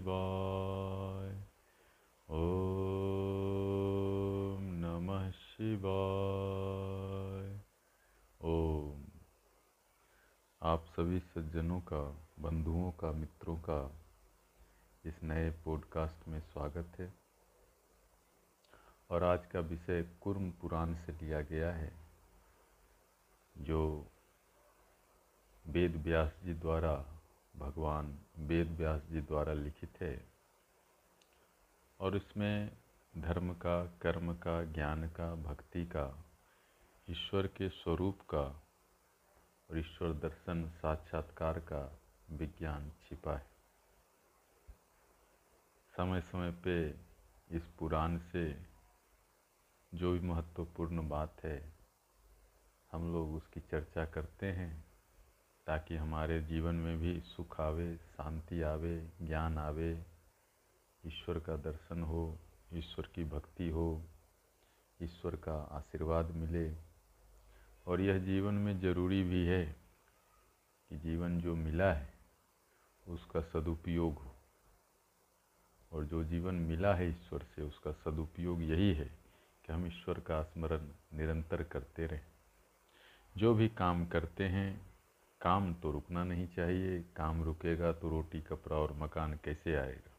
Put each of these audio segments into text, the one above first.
शिवाय। ॐ नमः शिवाय। ओम। आप सभी सज्जनों का, बंधुओं का, मित्रों का इस नए पॉडकास्ट में स्वागत है। और आज का विषय कुर्म पुराण से लिया गया है, जो वेद व्यास जी द्वारा भगवान वेद व्यास जी द्वारा लिखित है। और इसमें धर्म का, कर्म का, ज्ञान का, भक्ति का, ईश्वर के स्वरूप का और ईश्वर दर्शन, साक्षात्कार का विज्ञान छिपा है। समय समय पे इस पुराण से जो भी महत्वपूर्ण बात है, हम लोग उसकी चर्चा करते हैं। ताकि हमारे जीवन में भी सुख आवे, शांति आवे, ज्ञान आवे। ईश्वर का दर्शन हो, ईश्वर की भक्ति हो, ईश्वर का आशीर्वाद मिले। और यह जीवन में ज़रूरी भी है कि जीवन जो मिला है, उसका सदुपयोग हो। और जो जीवन मिला है ईश्वर से, उसका सदुपयोग यही है कि हम ईश्वर का स्मरण निरंतर करते रहें। जो भी काम करते हैं काम तो रुकना नहीं चाहिए, काम रुकेगा तो रोटी, कपड़ा और मकान कैसे आएगा?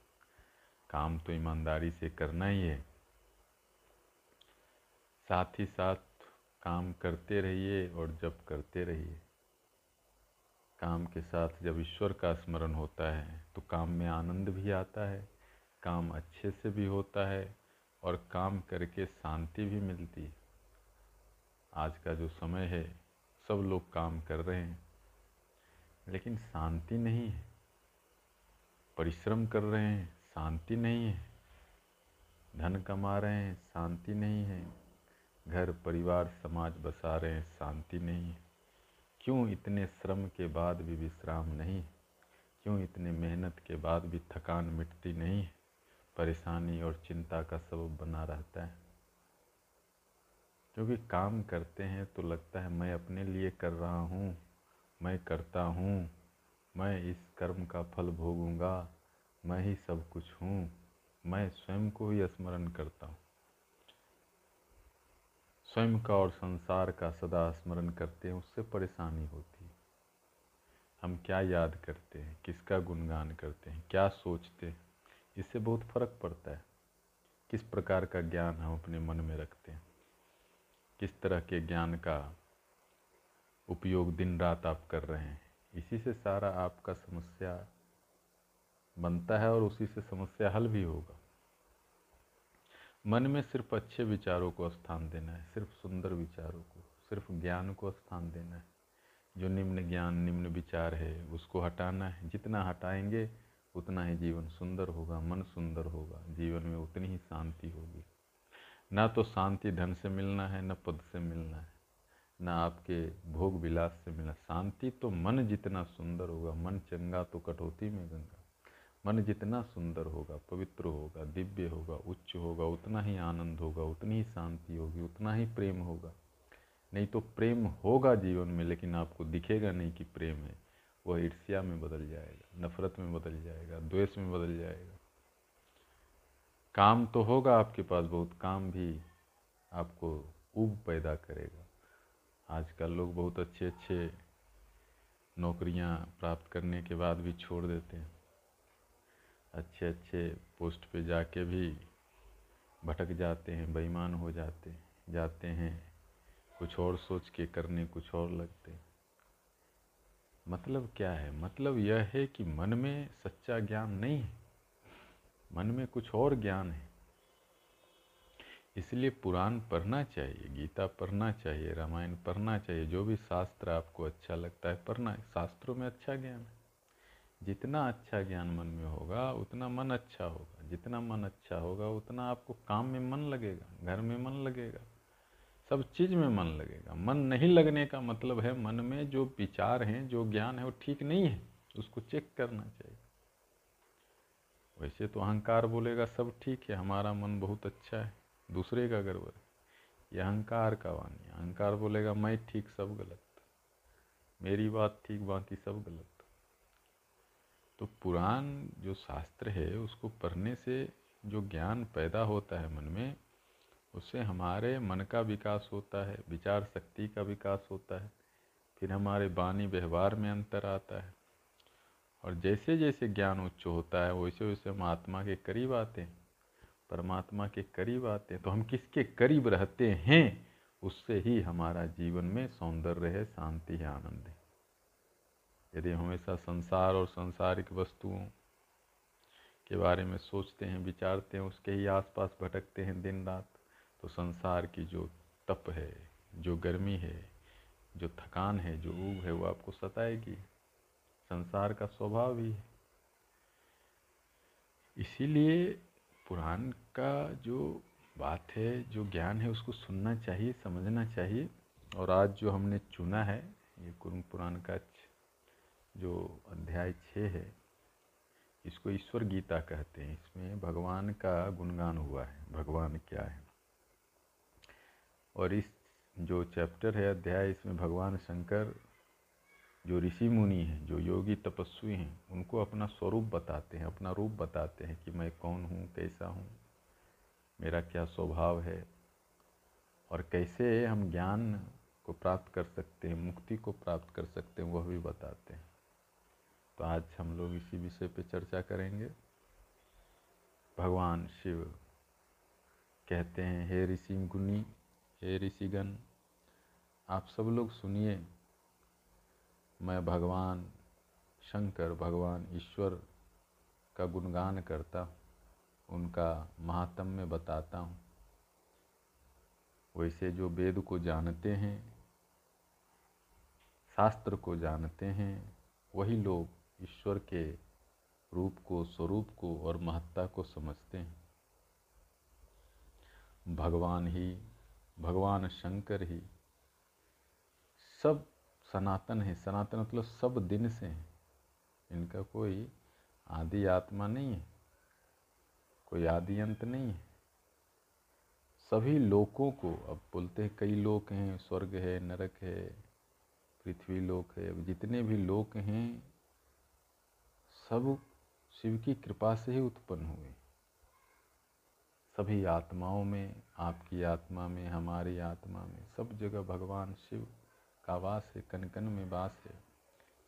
काम तो ईमानदारी से करना ही है। साथ ही साथ काम करते रहिए और जब करते रहिए। काम के साथ जब ईश्वर का स्मरण होता है तो काम में आनंद भी आता है, काम अच्छे से भी होता है और काम करके शांति भी मिलती है। आज का जो समय है, सब लोग काम कर रहे हैं। लेकिन शांति नहीं है। परिश्रम कर रहे हैं, शांति नहीं है। धन कमा रहे हैं, शांति नहीं है। घर, परिवार, समाज बसा रहे हैं, शांति नहीं है। क्यों इतने श्रम के बाद भी विश्राम नहीं क्यों इतने मेहनत के बाद भी थकान मिटती नहीं परेशानी और चिंता का सबब बना रहता है। क्योंकि काम करते हैं तो लगता है मैं अपने लिए कर रहा हूँ। मैं करता हूँ, मैं इस कर्म का फल भोगूँगा, मैं ही सब कुछ हूँ, मैं स्वयं को ही स्मरण करता हूँ। स्वयं का और संसार का सदा स्मरण करते हैं, उससे परेशानी होती है। हम क्या याद करते हैं, किसका गुणगान करते हैं, क्या सोचते हैं, इससे बहुत फ़र्क पड़ता है। किस प्रकार का ज्ञान हम अपने मन में रखते हैं, किस तरह के ज्ञान का उपयोग दिन रात आप कर रहे हैं। इसी से सारा आपका समस्या बनता है और उसी से समस्या हल भी होगा। मन में सिर्फ़ अच्छे विचारों को स्थान देना है, सिर्फ़ सुंदर विचारों को, सिर्फ़ ज्ञान को स्थान देना है। जो निम्न ज्ञान, निम्न विचार है, उसको हटाना है। जितना हटाएँगे, उतना ही जीवन सुंदर होगा, मन सुंदर होगा, जीवन में उतनी ही शांति होगी। ना तो शांति धन से मिलना है, न पद से मिलना है। ना आपके भोग विलास से मिला शांति तो मन जितना सुंदर होगा, मन चंगा तो कटौती में गंगा। मन जितना सुंदर होगा, पवित्र होगा, दिव्य होगा, उच्च होगा, उतना ही आनंद होगा, उतनी ही शांति होगी, उतना ही प्रेम होगा। नहीं तो प्रेम होगा जीवन में, लेकिन आपको दिखेगा नहीं कि प्रेम है। वह ईर्ष्या में बदल जाएगा, नफरत में बदल जाएगा, द्वेष में बदल जाएगा। काम तो होगा आपके पास, बहुत काम भी आपको उब पैदा करेगा। आजकल लोग बहुत अच्छे अच्छे नौकरियाँ प्राप्त करने के बाद भी छोड़ देते हैं। अच्छे अच्छे पोस्ट पे जाके भी भटक जाते हैं, बेईमान हो जाते जाते हैं। कुछ और सोच के करने कुछ और लगते मतलब क्या है? मतलब यह है कि मन में सच्चा ज्ञान नहीं है। मन में कुछ और ज्ञान है। इसलिए पुराण पढ़ना चाहिए, गीता पढ़ना चाहिए, रामायण पढ़ना चाहिए, जो भी शास्त्र आपको अच्छा लगता है पढ़ना शास्त्रों में अच्छा ज्ञान है। जितना अच्छा ज्ञान मन में होगा, उतना मन अच्छा होगा। जितना मन अच्छा होगा, उतना आपको काम में मन लगेगा, घर में मन लगेगा, सब चीज़ में मन लगेगा। मन नहीं लगने का मतलब है मन में जो विचार हैं, जो ज्ञान है, वो ठीक नहीं है। उसको चेक करना चाहिए। वैसे तो अहंकार बोलेगा, सब ठीक है, हमारा मन बहुत अच्छा है। दूसरे का गड़बड़ ये अहंकार का वाणी अहंकार बोलेगा, मैं ठीक, सब गलत। मेरी बात ठीक, बाकी सब गलत। तो पुराण जो शास्त्र है, उसको पढ़ने से जो ज्ञान पैदा होता है मन में, उससे हमारे मन का विकास होता है, विचार शक्ति का विकास होता है, फिर हमारे वाणी व्यवहार में अंतर आता है। और जैसे जैसे ज्ञान उच्च होता है वैसे वैसे हम आत्मा के करीब आते हैं। परमात्मा के करीब आते हैं तो हम किसके करीब रहते हैं, उससे ही हमारा जीवन में सौंदर्य है, शांति है, आनंद है। यदि हमेशा संसार और संसारिक वस्तुओं के बारे में सोचते हैं, विचारते हैं, उसके ही आसपास भटकते हैं दिन रात तो संसार की जो तप है, जो गर्मी है, जो थकान है, जो ऊब है, वो आपको सताएगी। संसार का स्वभाव ही है। इसीलिए पुराण का जो बात है, जो ज्ञान है, उसको सुनना चाहिए, समझना चाहिए। और आज जो हमने चुना है, ये कुरुंग पुराण का जो अध्याय छः है, इसको ईश्वर गीता कहते हैं। इसमें भगवान का गुणगान हुआ है, भगवान क्या है। और इस जो चैप्टर है अध्याय, इसमें भगवान शंकर जो ऋषि मुनि हैं, जो योगी तपस्वी हैं, उनको अपना स्वरूप बताते हैं, अपना रूप बताते हैं कि मैं कौन हूँ, कैसा हूँ, मेरा क्या स्वभाव है और कैसे हम ज्ञान को प्राप्त कर सकते हैं, मुक्ति को प्राप्त कर सकते हैं, वह भी बताते हैं। तो आज हम लोग इसी विषय पे चर्चा करेंगे। भगवान शिव कहते हैं, हे ऋषि गुनी हे ऋषिगण, आप सब लोग सुनिए मैं भगवान शंकर, भगवान ईश्वर का गुणगान करता हूँ, उनका महात्म्य बताता हूँ। वैसे जो वेद को जानते हैं, शास्त्र को जानते हैं, वही लोग ईश्वर के रूप को, स्वरूप को और महत्ता को समझते हैं। भगवान ही, भगवान शंकर ही सब सनातन है। सनातन मतलब सब दिन से हैं। इनका कोई आदि आत्मा नहीं है। कोई आदि अंत नहीं है। सभी लोकों को, अब बोलते हैं कई लोक हैं, स्वर्ग है, नरक है, पृथ्वी लोक है, अब जितने भी लोक हैं, सब शिव की कृपा से ही उत्पन्न हुए सभी आत्माओं में, आपकी आत्मा में, हमारी आत्मा में, सब जगह भगवान शिव का वास है कन कन में वास है।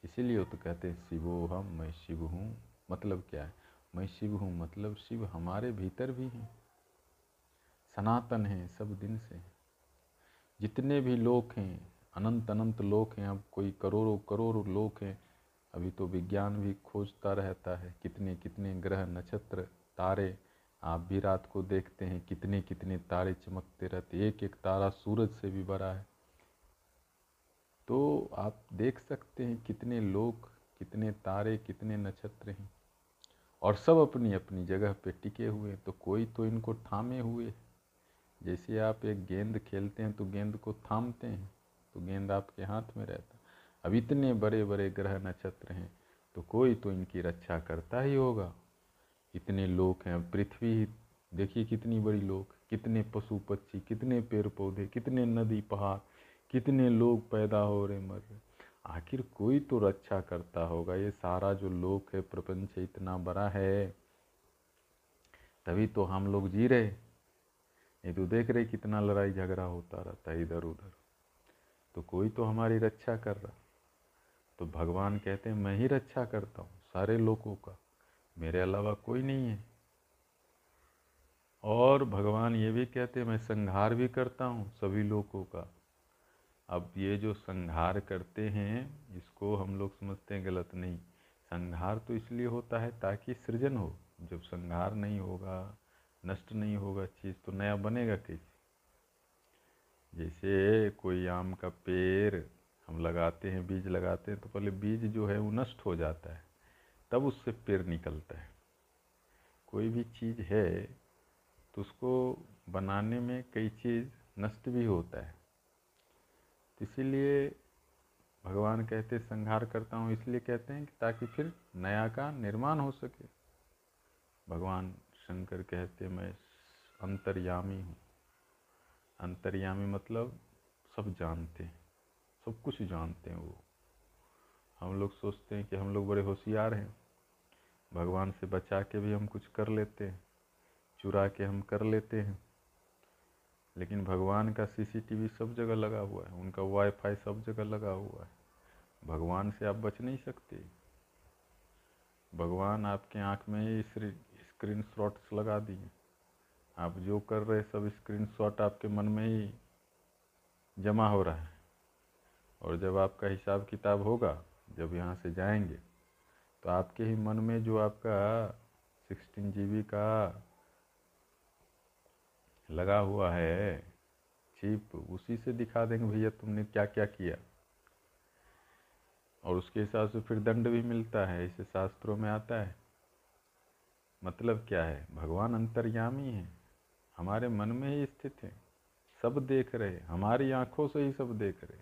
इसीलिए वो तो कहते हैं, शिवो हम, मैं शिव हूँ। मतलब क्या है? मैं शिव हूँ मतलब शिव हमारे भीतर भी हैं। सनातन हैं, सब दिन से जितने भी लोक हैं, अनंत अनंत लोक हैं, अब कोई करोड़ों करोड़ों लोक हैं, अभी तो विज्ञान भी खोजता रहता है, कितने कितने ग्रह, नक्षत्र, तारे। आप भी रात को देखते हैं, कितने कितने तारे चमकते रहते एक एक तारा सूरज से भी बड़ा है। तो आप देख सकते हैं कितने लोग कितने तारे, कितने नक्षत्र हैं। और सब अपनी अपनी जगह पे टिके हुए हैं। तो कोई तो इनको थामे हुए जैसे आप एक गेंद खेलते हैं तो गेंद को थामते हैं। तो गेंद आपके हाथ में रहता अब इतने बड़े बड़े ग्रह नक्षत्र हैं तो कोई तो इनकी रक्षा करता ही होगा। इतने लोग हैं। पृथ्वी, देखिए कितनी बड़ी लोग कितने पशु पक्षी कितने पेड़ पौधे कितने नदी, पहाड़। कितने लोग पैदा हो रहे मर रहे आखिर कोई तो रक्षा करता होगा। ये सारा जो लोक है, प्रपंच इतना बड़ा है। तभी तो हम लोग जी रहे ये तो देख रहे कितना लड़ाई झगड़ा होता रहता है इधर उधर। तो कोई तो हमारी रक्षा कर रहा। तो भगवान कहते हैं, मैं ही रक्षा करता हूँ सारे लोगों का। मेरे अलावा कोई नहीं है। और भगवान ये भी कहते हैं, मैं संहार भी करता हूँ सभी लोगों का। अब ये जो संहार करते हैं, इसको हम लोग समझते हैं गलत नहीं। संहार तो इसलिए होता है ताकि सृजन हो। जब संहार नहीं होगा, नष्ट नहीं होगा चीज़ तो नया बनेगा कैसे? जैसे कोई आम का पेड़, हम लगाते हैं, बीज लगाते हैं तो पहले बीज जो है वो नष्ट हो जाता है, तब उससे पेड़ निकलता है। कोई भी चीज़ है तो उसको बनाने में कई चीज़ नष्ट भी होता है। इसीलिए भगवान कहते, संहार करता हूँ, इसलिए कहते हैं कि ताकि फिर नया का निर्माण हो सके। भगवान शंकर कहते, मैं अंतर्यामी हूँ। अंतर्यामी मतलब सब जानते हैं, सब कुछ जानते हैं वो। हम लोग सोचते हैं कि हम लोग बड़े होशियार हैं। भगवान से बचा के भी हम कुछ कर लेते हैं, चुरा के हम कर लेते हैं। लेकिन भगवान का सीसीटीवी सब जगह लगा हुआ है, उनका वाईफाई सब जगह लगा हुआ है। भगवान से आप बच नहीं सकते। भगवान आपके आँख में ही स्क्रीन शॉट्स लगा दिए। आप जो कर रहे सब स्क्रीन शॉट आपके मन में ही जमा हो रहा है। और जब आपका हिसाब किताब होगा, जब यहाँ से जाएँगे तो आपके ही मन में जो आपका सिक्सटीन जी का लगा हुआ है। चिप, उसी से दिखा देंगे भैया तुमने क्या क्या किया। और उसके हिसाब से फिर दंड भी मिलता है, इसे शास्त्रों में आता है। मतलब क्या है? भगवान अंतर्यामी है। हमारे मन में ही स्थित है। सब देख रहे हमारी आँखों से ही सब देख रहे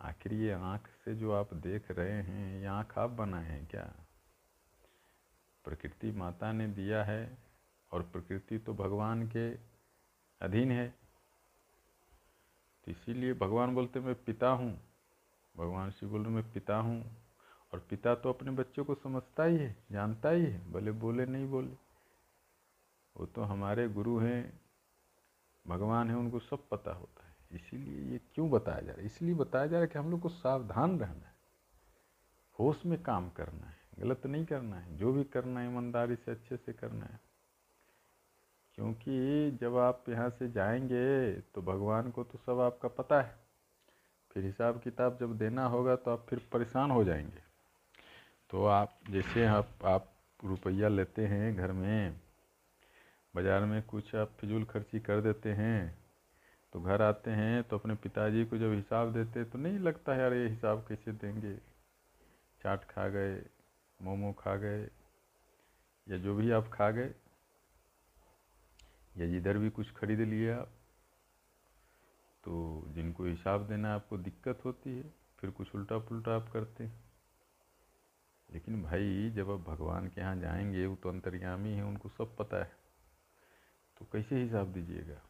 आखिर ये आँख से जो आप देख रहे हैं, ये आँख आप बनाए हैं क्या? प्रकृति माता ने दिया है और प्रकृति तो भगवान के अधीन है। तो इसीलिए भगवान बोलते मैं पिता हूँ। भगवान शिव बोल रहे मैं पिता हूँ। और पिता तो अपने बच्चों को समझता ही है, जानता ही है, भले बोले नहीं बोले। वो तो हमारे गुरु हैं, भगवान हैं, उनको सब पता होता है। इसीलिए ये क्यों बताया जा रहा है? इसलिए बताया जा रहा है कि हम लोग को सावधान रहना है। होश में काम करना है, गलत नहीं करना है, जो भी करना है, ईमानदारी से, अच्छे से करना है। क्योंकि जब आप यहाँ से जाएँगे तो भगवान को तो सब आपका पता है। फिर हिसाब किताब जब देना होगा तो आप फिर परेशान हो जाएँगे। तो आप जैसे आप आप रुपया लेते हैं घर में, बाज़ार में कुछ आप फिजूल खर्ची कर देते हैं तो घर आते हैं तो अपने पिताजी को जब हिसाब देते तो नहीं लगता है यार ये हिसाब कैसे देंगे? चाट खा गए, मोमो खा गए, या जो भी आप खा गए या इधर भी कुछ खरीद लिए आप तो जिनको हिसाब देना आपको दिक्कत होती है, फिर कुछ उल्टा पुल्टा आप करते हैं। लेकिन भाई, जब आप भगवान के यहाँ जाएँगे, वो तो अंतर्यामी है, उनको सब पता है तो कैसे हिसाब दीजिएगा?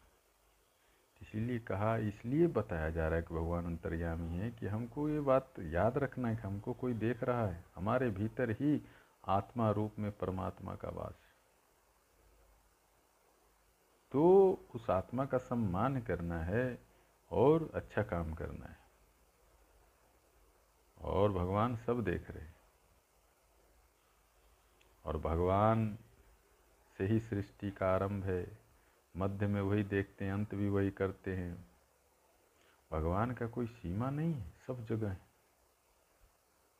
इसीलिए कहा, इसलिए बताया जा रहा है कि भगवान अंतर्यामी है कि हमको ये बात याद रखना है कि हमको कोई देख रहा है, हमारे भीतर ही आत्मा रूप में परमात्मा का वास है। तो उस आत्मा का सम्मान करना है और अच्छा काम करना है। और भगवान सब देख रहे हैं। और भगवान से ही सृष्टि का आरंभ है। मध्य में वही देखते हैं, अंत भी वही करते हैं। भगवान का कोई सीमा नहीं है, सब जगह है।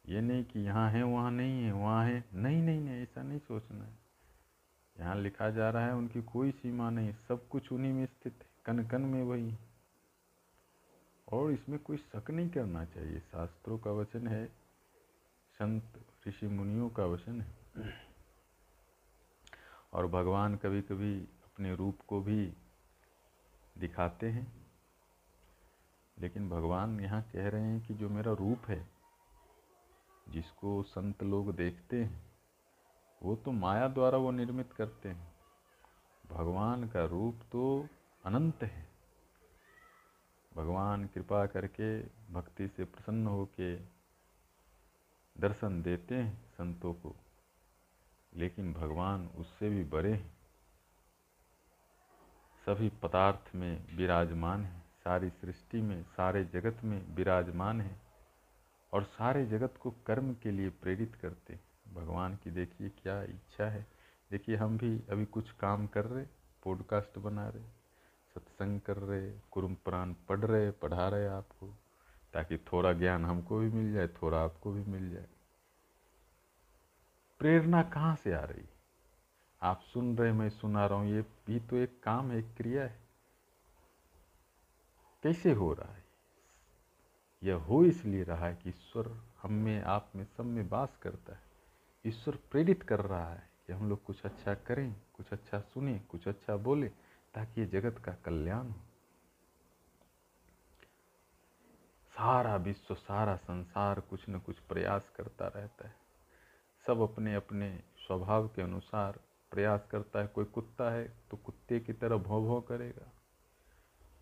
ये नहीं कि यहाँ है, वहाँ नहीं है, वहाँ है। नहीं नहीं नहीं, ऐसा नहीं सोचना है। यहाँ लिखा जा रहा है उनकी कोई सीमा नहीं, सब कुछ उन्हीं में स्थित है कन कन में वही। और इसमें कोई शक नहीं करना चाहिए। शास्त्रों का वचन है, संत ऋषि मुनियों का वचन है। और भगवान कभी कभी अपने रूप को भी दिखाते हैं। लेकिन भगवान यहाँ कह रहे हैं कि जो मेरा रूप है, जिसको संत लोग देखते हैं वो तो माया द्वारा वो निर्मित करते हैं। भगवान का रूप तो अनंत है। भगवान कृपा करके भक्ति से प्रसन्न होके दर्शन देते हैं संतों को, लेकिन भगवान उससे भी बड़े हैं। सभी पदार्थ में विराजमान है, सारी सृष्टि में, सारे जगत में विराजमान है और सारे जगत को कर्म के लिए प्रेरित करते भगवान की देखिए क्या इच्छा है। देखिए, हम भी अभी कुछ काम कर रहे पॉडकास्ट बना रहे, सत्संग कर रहे, कुरुम पुराण पढ़ रहे, पढ़ा रहे आपको, ताकि थोड़ा ज्ञान हमको भी मिल जाए, थोड़ा आपको भी मिल जाए। प्रेरणा कहाँ से आ रही? आप सुन रहे, मैं सुना रहा हूँ, ये भी तो एक काम है एक क्रिया है। कैसे हो रहा है? यह हो इसलिए रहा है कि ईश्वर हम में, आप में, सब में वास करता है। ईश्वर प्रेरित कर रहा है कि हम लोग कुछ अच्छा करें, कुछ अच्छा सुने, कुछ अच्छा बोले, ताकि ये जगत का कल्याण हो। सारा विश्व, सारा संसार कुछ न कुछ प्रयास करता रहता है। सब अपने अपने स्वभाव के अनुसार प्रयास करता है। कोई कुत्ता है तो कुत्ते की तरह भौ भौ करेगा।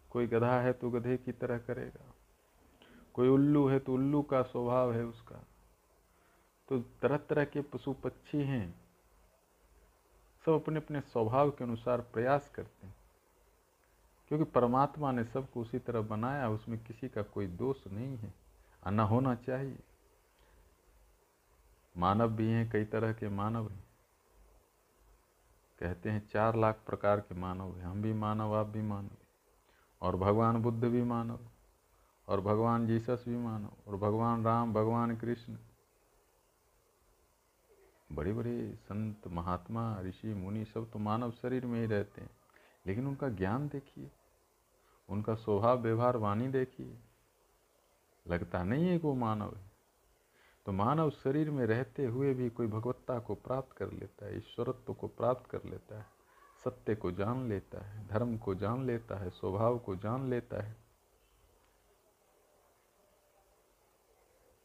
कोई गधा है तो गधे की तरह करेगा। कोई उल्लू है तो उल्लू का स्वभाव है उसका। तो तरह तरह के पशु पक्षी हैं। सब अपने अपने स्वभाव के अनुसार प्रयास करते हैं। क्योंकि परमात्मा ने सबको उसी तरह बनाया, उसमें किसी का कोई दोष नहीं है आना होना चाहिए। मानव भी हैं, कई तरह के मानव हैं। कहते हैं, चार लाख प्रकार के मानव हैं। हम भी मानव, आप भी मानव और भगवान बुद्ध भी मानव, और भगवान जीसस भी मानव, और भगवान राम, भगवान कृष्ण। बड़े बड़े संत, महात्मा, ऋषि, मुनि सब तो मानव शरीर में ही रहते हैं। लेकिन उनका ज्ञान देखिए, उनका स्वभाव, व्यवहार, वाणी देखिए, लगता नहीं है कि वो मानव है। तो मानव शरीर में रहते हुए भी कोई भगवत्ता को प्राप्त कर लेता है, ईश्वरत्व को प्राप्त कर लेता है, सत्य को जान लेता है, धर्म को जान लेता है, स्वभाव को जान लेता है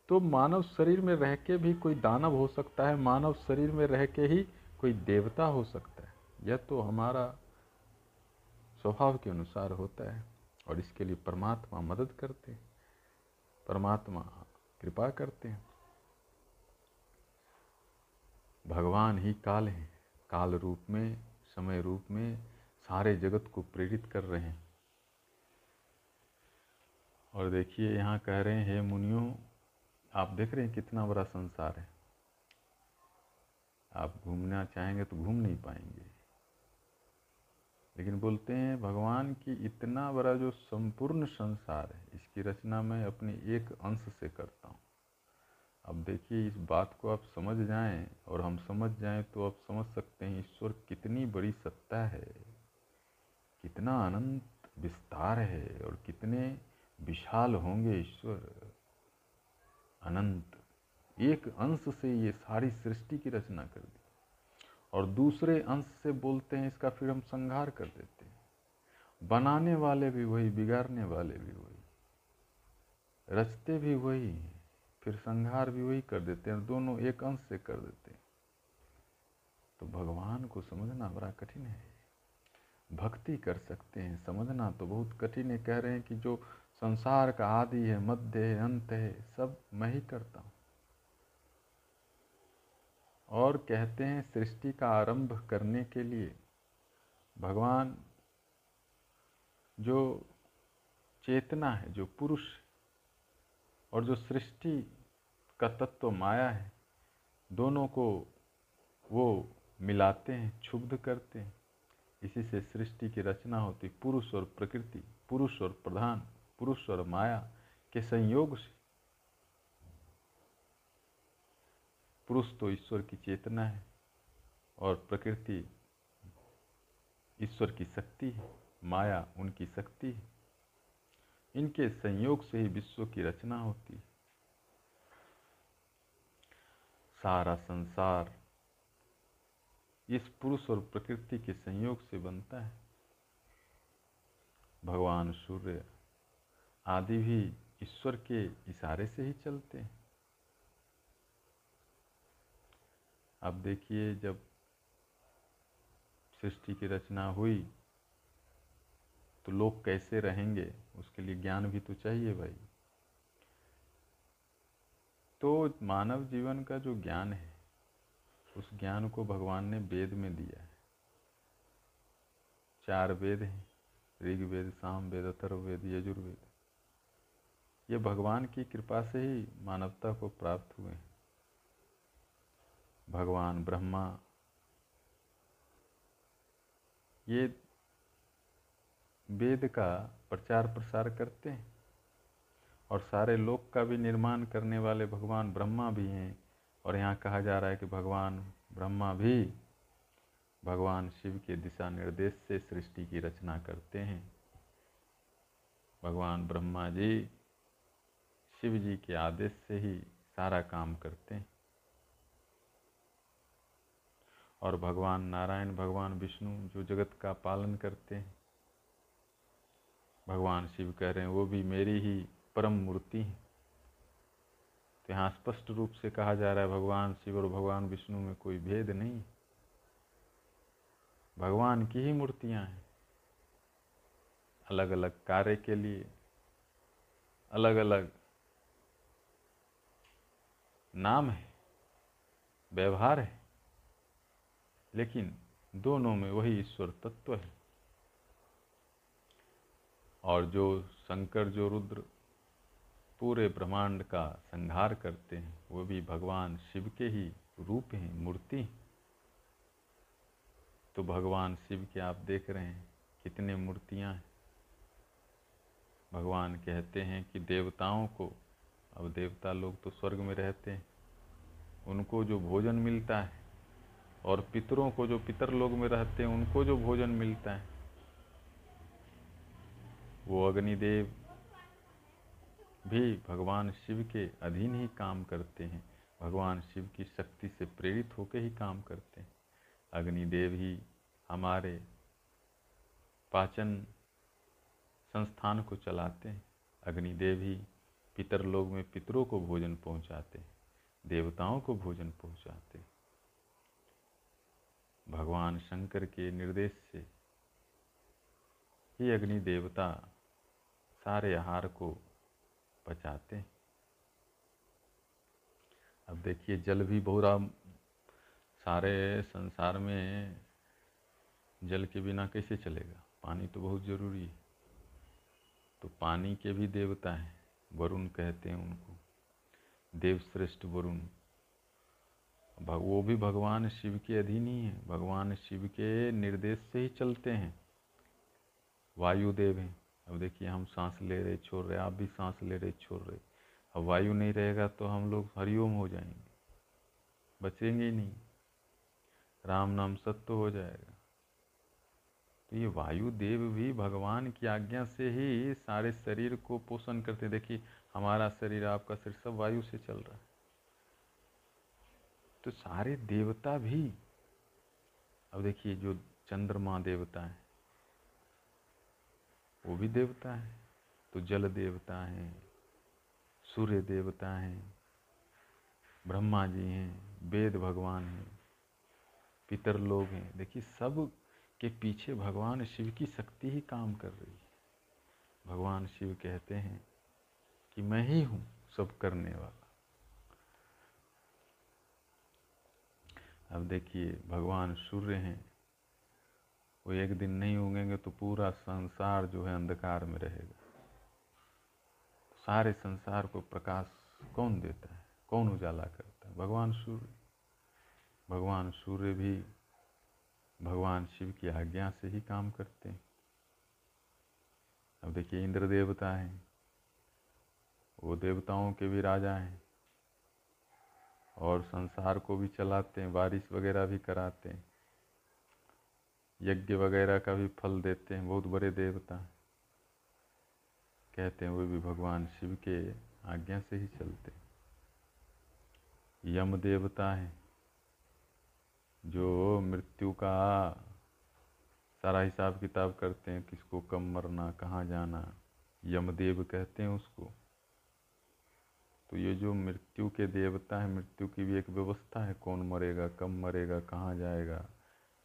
तो मानव शरीर में रह के भी कोई दानव हो सकता है, मानव शरीर में रह के ही कोई देवता हो सकता है। यह तो हमारा स्वभाव के अनुसार होता है और इसके लिए परमात्मा मदद करते हैं, परमात्मा कृपा करते हैं। भगवान ही काल हैं, काल रूप में, समय रूप में सारे जगत को प्रेरित कर रहे हैं। और देखिए, यहाँ कह रहे हैं मुनियों आप देख रहे हैं कितना बड़ा संसार है। आप घूमना चाहेंगे तो घूम नहीं पाएँगे। लेकिन बोलते हैं, भगवान की इतना बड़ा जो संपूर्ण संसार है, इसकी रचना मैं अपने एक अंश से करता हूँ। अब देखिए, इस बात को आप समझ जाएँ, और हम समझ जाएँ तो आप समझ सकते हैं, ईश्वर कितनी बड़ी सत्ता है, कितना अनंत विस्तार है, और कितने विशाल होंगे ईश्वर। अनंत। एक अंश से ये सारी सृष्टि की रचना कर दी। और दूसरे अंश से बोलते हैं, इसका फिर हम संहार कर देते हैं। बनाने वाले भी वही, बिगाड़ने वाले भी वही। रचते भी वही, फिर संहार भी वही कर देते हैं दोनों एक अंश से कर देते हैं। तो भगवान को समझना बड़ा कठिन है। भक्ति कर सकते हैं, समझना तो बहुत कठिन है। कह रहे हैं कि जो संसार का आदि है, मध्य है, अंत है, सब मैं ही करता हूँ। और कहते हैं, सृष्टि का आरंभ करने के लिए भगवान जो चेतना है, जो पुरुष और जो सृष्टि का तत्व माया है, दोनों को वो मिलाते हैं, क्षुब्ध करते हैं। इसी से सृष्टि की रचना होती, पुरुष और प्रकृति, पुरुष और प्रधान। पुरुष और माया के संयोग से। पुरुष तो ईश्वर की चेतना है और प्रकृति ईश्वर की शक्ति है, माया उनकी शक्ति है। इनके संयोग से ही विश्व की रचना होती है। सारा संसार इस पुरुष और प्रकृति के संयोग से बनता है। भगवान सूर्य आदि भी ईश्वर के इशारे से ही चलते हैं। अब देखिए जब सृष्टि की रचना हुई तो लोग कैसे रहेंगे, उसके लिए ज्ञान भी तो चाहिए भाई। तो मानव जीवन का जो ज्ञान है, उस ज्ञान को भगवान ने वेद में दिया है। चार वेद हैं, ऋग्वेद साम वेद अथर्ववेद, यजुर्वेद। ये भगवान की कृपा से ही मानवता को प्राप्त हुए हैं। भगवान, ब्रह्मा, ये वेद का प्रचार प्रसार करते हैं और सारे लोक का भी निर्माण करने वाले भगवान, ब्रह्मा भी हैं। और यहाँ कहा जा रहा है कि भगवान, ब्रह्मा भी भगवान शिव के दिशा निर्देश से सृष्टि की रचना करते हैं। भगवान, ब्रह्मा जी शिव जी के आदेश से ही सारा काम करते हैं। और भगवान नारायण, भगवान विष्णु जो जगत का पालन करते हैं, भगवान शिव कह रहे हैं, वो भी मेरी ही परम मूर्ति है। तो यहाँ स्पष्ट रूप से कहा जा रहा है, भगवान शिव और भगवान विष्णु में कोई भेद नहीं भगवान की ही मूर्तियाँ हैं। अलग अलग कार्य के लिए अलग अलग नाम है, व्यवहार है, लेकिन दोनों में वही ईश्वर तत्व है। और जो शंकर, जो रुद्र पूरे ब्रह्मांड का संहार करते हैं, वो भी भगवान शिव के ही रूप हैं, मूर्ति हैं। तो भगवान शिव के आप देख रहे हैं, कितने मूर्तियाँ हैं। भगवान कहते हैं कि देवताओं को अब देवता लोग तो स्वर्ग में रहते हैं। उनको जो भोजन मिलता है और पितरों को जो पितर लोग में रहते हैं, उनको जो भोजन मिलता है, वो अग्निदेव भी भगवान शिव के अधीन ही काम करते हैं। भगवान शिव की शक्ति से प्रेरित होकर ही काम करते हैं। अग्निदेव ही हमारे पाचन संस्थान को चलाते हैं। अग्निदेव ही पितर लोग में पितरों को भोजन पहुंचाते, देवताओं को भोजन पहुंचाते। भगवान शंकर के निर्देश से ही अग्नि देवता सारे आहार को पचाते। अब देखिए, जल भी बहुत सारे संसार में जल के बिना कैसे चलेगा? पानी तो बहुत ज़रूरी है। तो पानी के भी देवता हैं। वरुण कहते हैं उनको। देवश्रेष्ठ वरुण। वो भी भगवान शिव के अधीन ही है। भगवान शिव के निर्देश से ही चलते हैं। वायुदेव हैं। अब देखिए, हम सांस ले रहे, छोड़ रहे, आप भी सांस ले रहे, छोड़ रहे। अब वायु नहीं रहेगा तो हम लोग हरिओम हो जाएँगे। बचेंगे ही नहीं। राम नाम सत्य हो जाएगा। तो ये वायु देव भी भगवान की आज्ञा से ही सारे शरीर को पोषण करते। देखिए, हमारा शरीर, आपका शरीर सब वायु से चल रहा है। तो सारे देवता भी, अब देखिए जो चंद्रमा देवता है, वो भी देवता है। तो जल देवता है, सूर्य देवता हैं, ब्रह्मा जी हैं, वेद भगवान हैं, पितर लोग हैं। देखिए, सब के पीछे भगवान शिव की शक्ति ही काम कर रही है। भगवान शिव कहते हैं कि मैं ही हूँ सब करने वाला। अब देखिए, भगवान सूर्य हैं, वो एक दिन नहीं उगेंगे तो पूरा संसार जो है अंधकार में रहेगा। सारे संसार को प्रकाश कौन देता है? कौन उजाला करता है? भगवान सूर्य। भगवान सूर्य भी भगवान शिव की आज्ञा से ही काम करते हैं। अब देखिए, इंद्र देवता हैं। वो देवताओं के भी राजा हैं और संसार को भी चलाते हैं, बारिश वगैरह भी कराते हैं। यज्ञ वगैरह का भी फल देते हैं, बहुत बड़े देवता कहते हैं, वो भी भगवान शिव के आज्ञा से ही चलते यम देवता है। जो मृत्यु का सारा हिसाब किताब करते हैं, किसको कब मरना, कहाँ जाना, यमदेव कहते हैं उसको। तो ये जो मृत्यु के देवता है, मृत्यु की भी एक व्यवस्था है, कौन मरेगा, कब मरेगा, कहाँ जाएगा,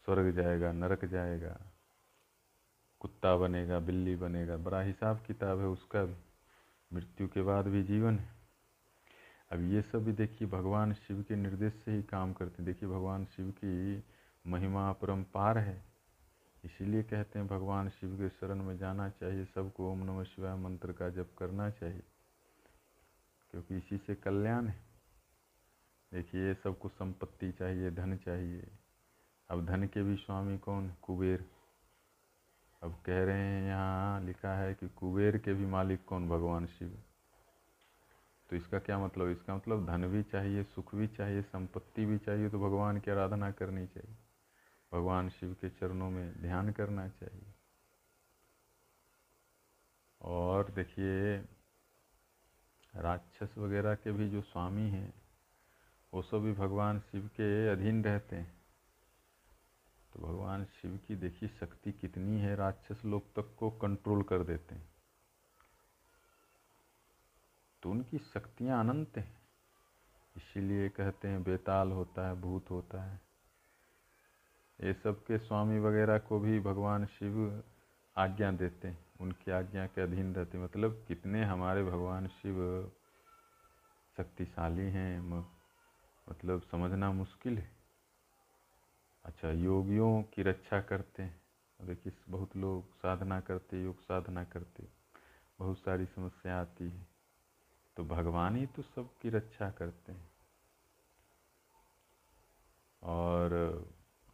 स्वर्ग जाएगा, नरक जाएगा, कुत्ता बनेगा, बिल्ली बनेगा, बड़ा हिसाब किताब है उसका। भी मृत्यु के बाद भी जीवन है। अब ये सब भी देखिए, भगवान शिव के निर्देश से ही काम करते हैं। देखिए, भगवान शिव की महिमा परम्पार है। इसीलिए कहते हैं, भगवान शिव के शरण में जाना चाहिए, सबको ओम नमः शिवाय मंत्र का जप करना चाहिए, क्योंकि इसी से कल्याण है। देखिए सबको संपत्ति चाहिए, धन चाहिए। अब धन के भी स्वामी कौन कुबेर। अब कह रहे हैं, यहाँ लिखा है कि कुबेर के भी मालिक कौन? भगवान शिव। तो इसका क्या मतलब? इसका मतलब धन भी चाहिए, सुख भी चाहिए, संपत्ति भी चाहिए तो भगवान की आराधना करनी चाहिए। भगवान शिव के चरणों में ध्यान करना चाहिए। और देखिए, राक्षस वगैरह के भी जो स्वामी हैं, वो सब भी भगवान शिव के अधीन रहते हैं। तो भगवान शिव की देखिए शक्ति कितनी है, राक्षस लोग तक को कंट्रोल कर देते हैं। तो उनकी शक्तियाँ अनंत हैं। इसीलिए कहते हैं, बेताल होता है, भूत होता है। ये सब के स्वामी वगैरह को भी भगवान शिव आज्ञा देते हैं। उनकी आज्ञा के अधीन रहते मतलब कितने हमारे भगवान शिव शक्तिशाली हैं मतलब समझना मुश्किल है। अच्छा योगियों की रक्षा करते हैं। देखिए बहुत लोग साधना करते, योग साधना करते, बहुत सारी समस्या आती है। तो भगवान ही तो सबकी रक्षा करते हैं। और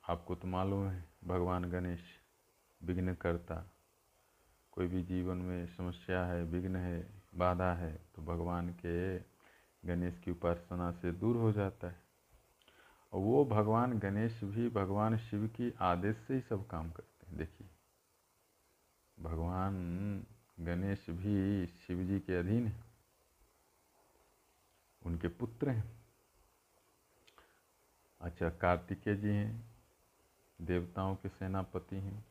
आपको तो मालूम है, भगवान गणेश विघ्न करता। कोई भी जीवन में समस्या है, विघ्न है, बाधा है तो भगवान के गणेश की उपासना से दूर हो जाता है। और वो भगवान गणेश भी भगवान शिव की आदेश से ही सब काम करते हैं। देखिए, भगवान गणेश भी शिव जी के अधीन है। उनके पुत्र हैं। अच्छा कार्तिकेय जी हैं, देवताओं के सेनापति हैं,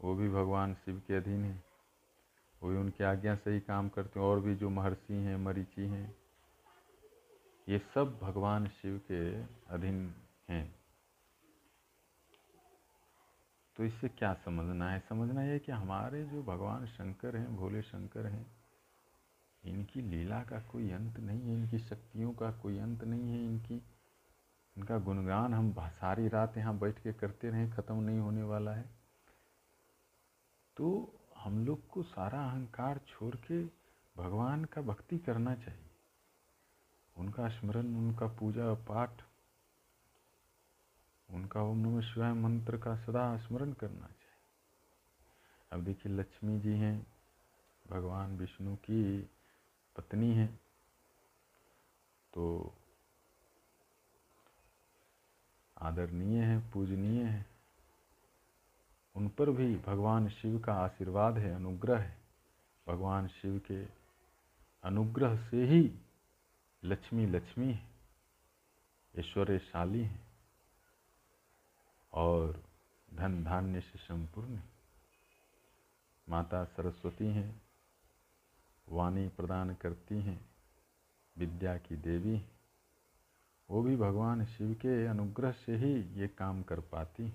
वो भी भगवान शिव के अधीन हैं, वो भी उनकी आज्ञा से ही काम करते हैं, और भी जो महर्षि हैं, मरीचि हैं, ये सब भगवान शिव के अधीन हैं। तो इससे क्या समझना है? समझना है कि हमारे जो भगवान शंकर हैं, भोले शंकर हैं इनकी लीला का कोई अंत नहीं है, इनकी शक्तियों का कोई अंत नहीं है, इनकी, इनका गुणगान हम सारी रात यहाँ बैठ के करते रहें, ख़त्म नहीं होने वाला है। तो हम लोग को सारा अहंकार छोड़ के भगवान का भक्ति करना चाहिए। उनका स्मरण, उनका पूजा पाठ, उनका ओम नमः शिवाय मंत्र का सदा स्मरण करना चाहिए। अब देखिए लक्ष्मी जी हैं, भगवान विष्णु की पत्नी हैं। तो आदरणीय है, पूजनीय है। उन पर भी भगवान शिव का आशीर्वाद है, अनुग्रह है। भगवान शिव के अनुग्रह से ही लक्ष्मी लक्ष्मी है, ऐश्वर्यशाली है और धन धान्य से संपूर्ण माता सरस्वती हैं वाणी प्रदान करती हैं, विद्या की देवी। हैं वो भी भगवान शिव के अनुग्रह से ही ये काम कर पाती।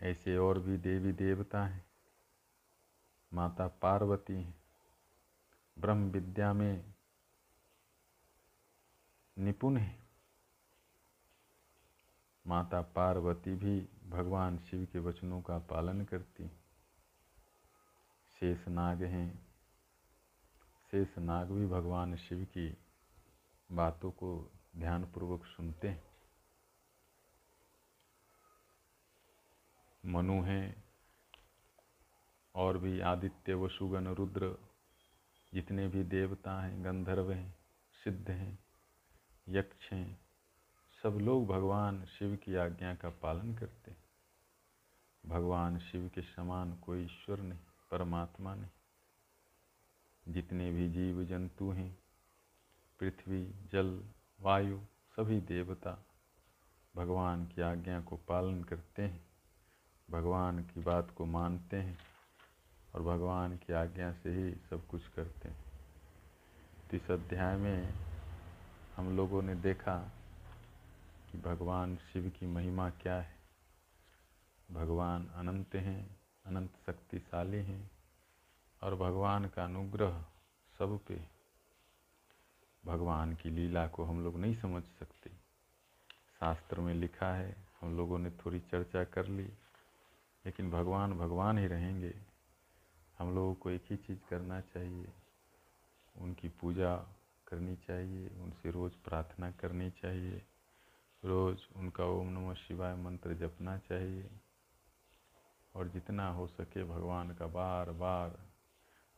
ऐसे और भी देवी देवता हैं। माता पार्वती हैं। ब्रह्म विद्या में निपुण हैं। माता पार्वती भी भगवान शिव के वचनों का पालन करती शेष नाग हैं। शेष नाग भी भगवान शिव की बातों को ध्यानपूर्वक सुनते हैं। मनु हैं और भी आदित्य वसुगन रुद्र जितने भी देवता हैं, गंधर्व हैं, सिद्ध हैं, यक्ष हैं, सब लोग भगवान शिव की आज्ञा का पालन करते हैं। भगवान शिव के समान कोई ईश्वर नहीं। परमात्मा ने। जितने भी जीव जंतु हैं, पृथ्वी, जल, वायु, सभी देवता भगवान की आज्ञा को पालन करते हैं, भगवान की बात को मानते हैं और भगवान की आज्ञा से ही सब कुछ करते हैं। तो इस अध्याय में हम लोगों ने देखा कि भगवान शिव की महिमा क्या है। भगवान अनंत हैं अनंत शक्तिशाली हैं और भगवान का अनुग्रह सब पे। भगवान की लीला को हम लोग नहीं समझ सकते। शास्त्र में लिखा है, हम लोगों ने थोड़ी चर्चा कर ली, लेकिन भगवान भगवान ही रहेंगे। हम लोगों को एक ही चीज़ करना चाहिए, उनकी पूजा करनी चाहिए, उनसे रोज़ प्रार्थना करनी चाहिए, रोज़ उनका ओम नमः शिवाय मंत्र जपना चाहिए। और जितना हो सके भगवान का बार बार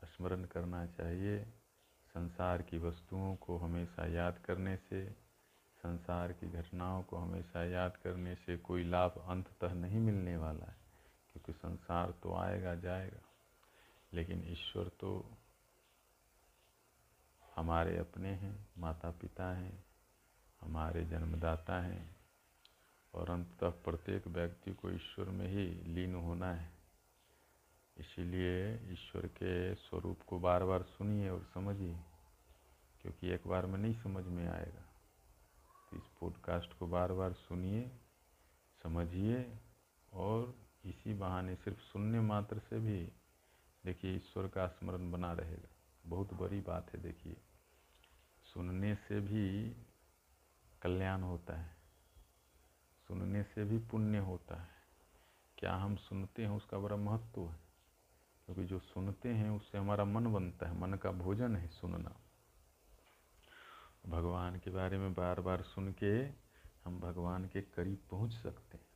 स्मरण करना चाहिए। संसार की वस्तुओं को हमेशा याद करने से, संसार की घटनाओं को हमेशा याद करने से कोई लाभ अंततः नहीं मिलने वाला है, क्योंकि संसार तो आएगा जाएगा। लेकिन ईश्वर तो हमारे अपने हैं माता पिता हैं, हमारे जन्मदाता हैं और अंततः प्रत्येक व्यक्ति को ईश्वर में ही लीन होना है। इसीलिए ईश्वर के स्वरूप को बार बार सुनिए और समझिए, क्योंकि एक बार में नहीं समझ में आएगा। तो इस पॉडकास्ट को बार बार सुनिए, समझिए और इसी बहाने सिर्फ़ सुनने मात्र से भी देखिए ईश्वर का स्मरण बना रहेगा। बहुत बड़ी बात है, देखिए। सुनने से भी कल्याण होता है। सुनने से भी पुण्य होता है। क्या हम सुनते हैं उसका बड़ा महत्व है? क्योंकि जो सुनते हैं, उससे हमारा मन बनता है। मन का भोजन है सुनना। भगवान के बारे में बार बार सुन के हम भगवान के करीब पहुँच सकते हैं।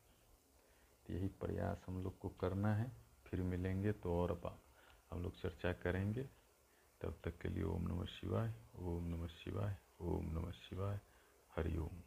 तो यही प्रयास हम लोग को करना है। फिर मिलेंगे तो और हम लोग चर्चा करेंगे। तब तक के लिए ओम नमः शिवाय, ओम नमः शिवाय, ओम नमः शिवाय, हरि ओम।